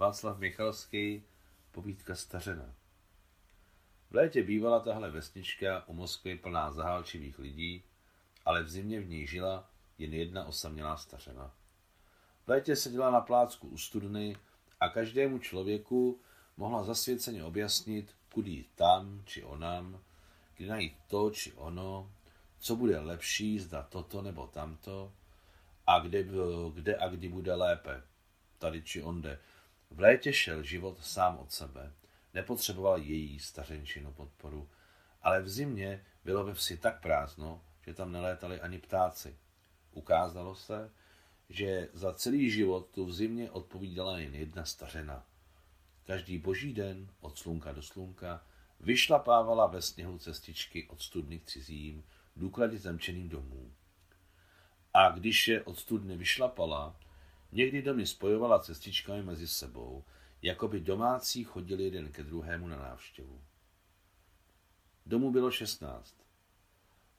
Václav Michalský, povídka Stařena. V létě bývala tahle vesnička u Moskvy plná zahálčivých lidí, ale v zimě v ní žila jen jedna osamělá stařena. V létě seděla na plácku u studny a každému člověku mohla zasvěceně objasnit, kudy jít tam či onam, kdy najít to či ono, co bude lepší, zda toto nebo tamto, a kde, kde a kdy bude lépe, tady či onde. V létě šel život sám od sebe, nepotřeboval její stařenčinu podporu, ale v zimě bylo ve vsi tak prázdno, že tam nelétali ani ptáci. Ukázalo se, že za celý život tu v zimě odpovídala jen jedna stařena. Každý boží den, od slunka do slunka, vyšlapávala ve sněhu cestičky od studny k cizím, důkladně zamčeným domů. A když je od studny vyšlapala, někdy domy spojovala cestičkami mezi sebou, jako by domácí chodili jeden ke druhému na návštěvu. Domů bylo šestnáct,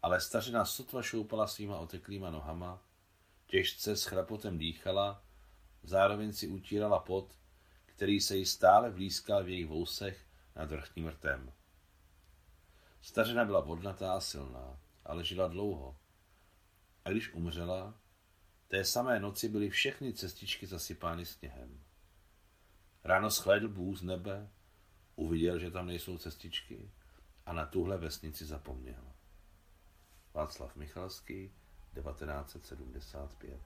ale stařina sotva šoupala svýma oteklýma nohama, těžce s chrapotem dýchala, zároveň si utírala pot, který se jí stále vlískal v jejich vousech nad vrchním rtem. Stařina byla vodnatá a silná, ale žila dlouho. A když umřela, té samé noci byly všechny cestičky zasypány sněhem. Ráno schlédl Bůh z nebe, uviděl, že tam nejsou cestičky a na tuhle vesnici zapomněl. Václav Michalský, 1975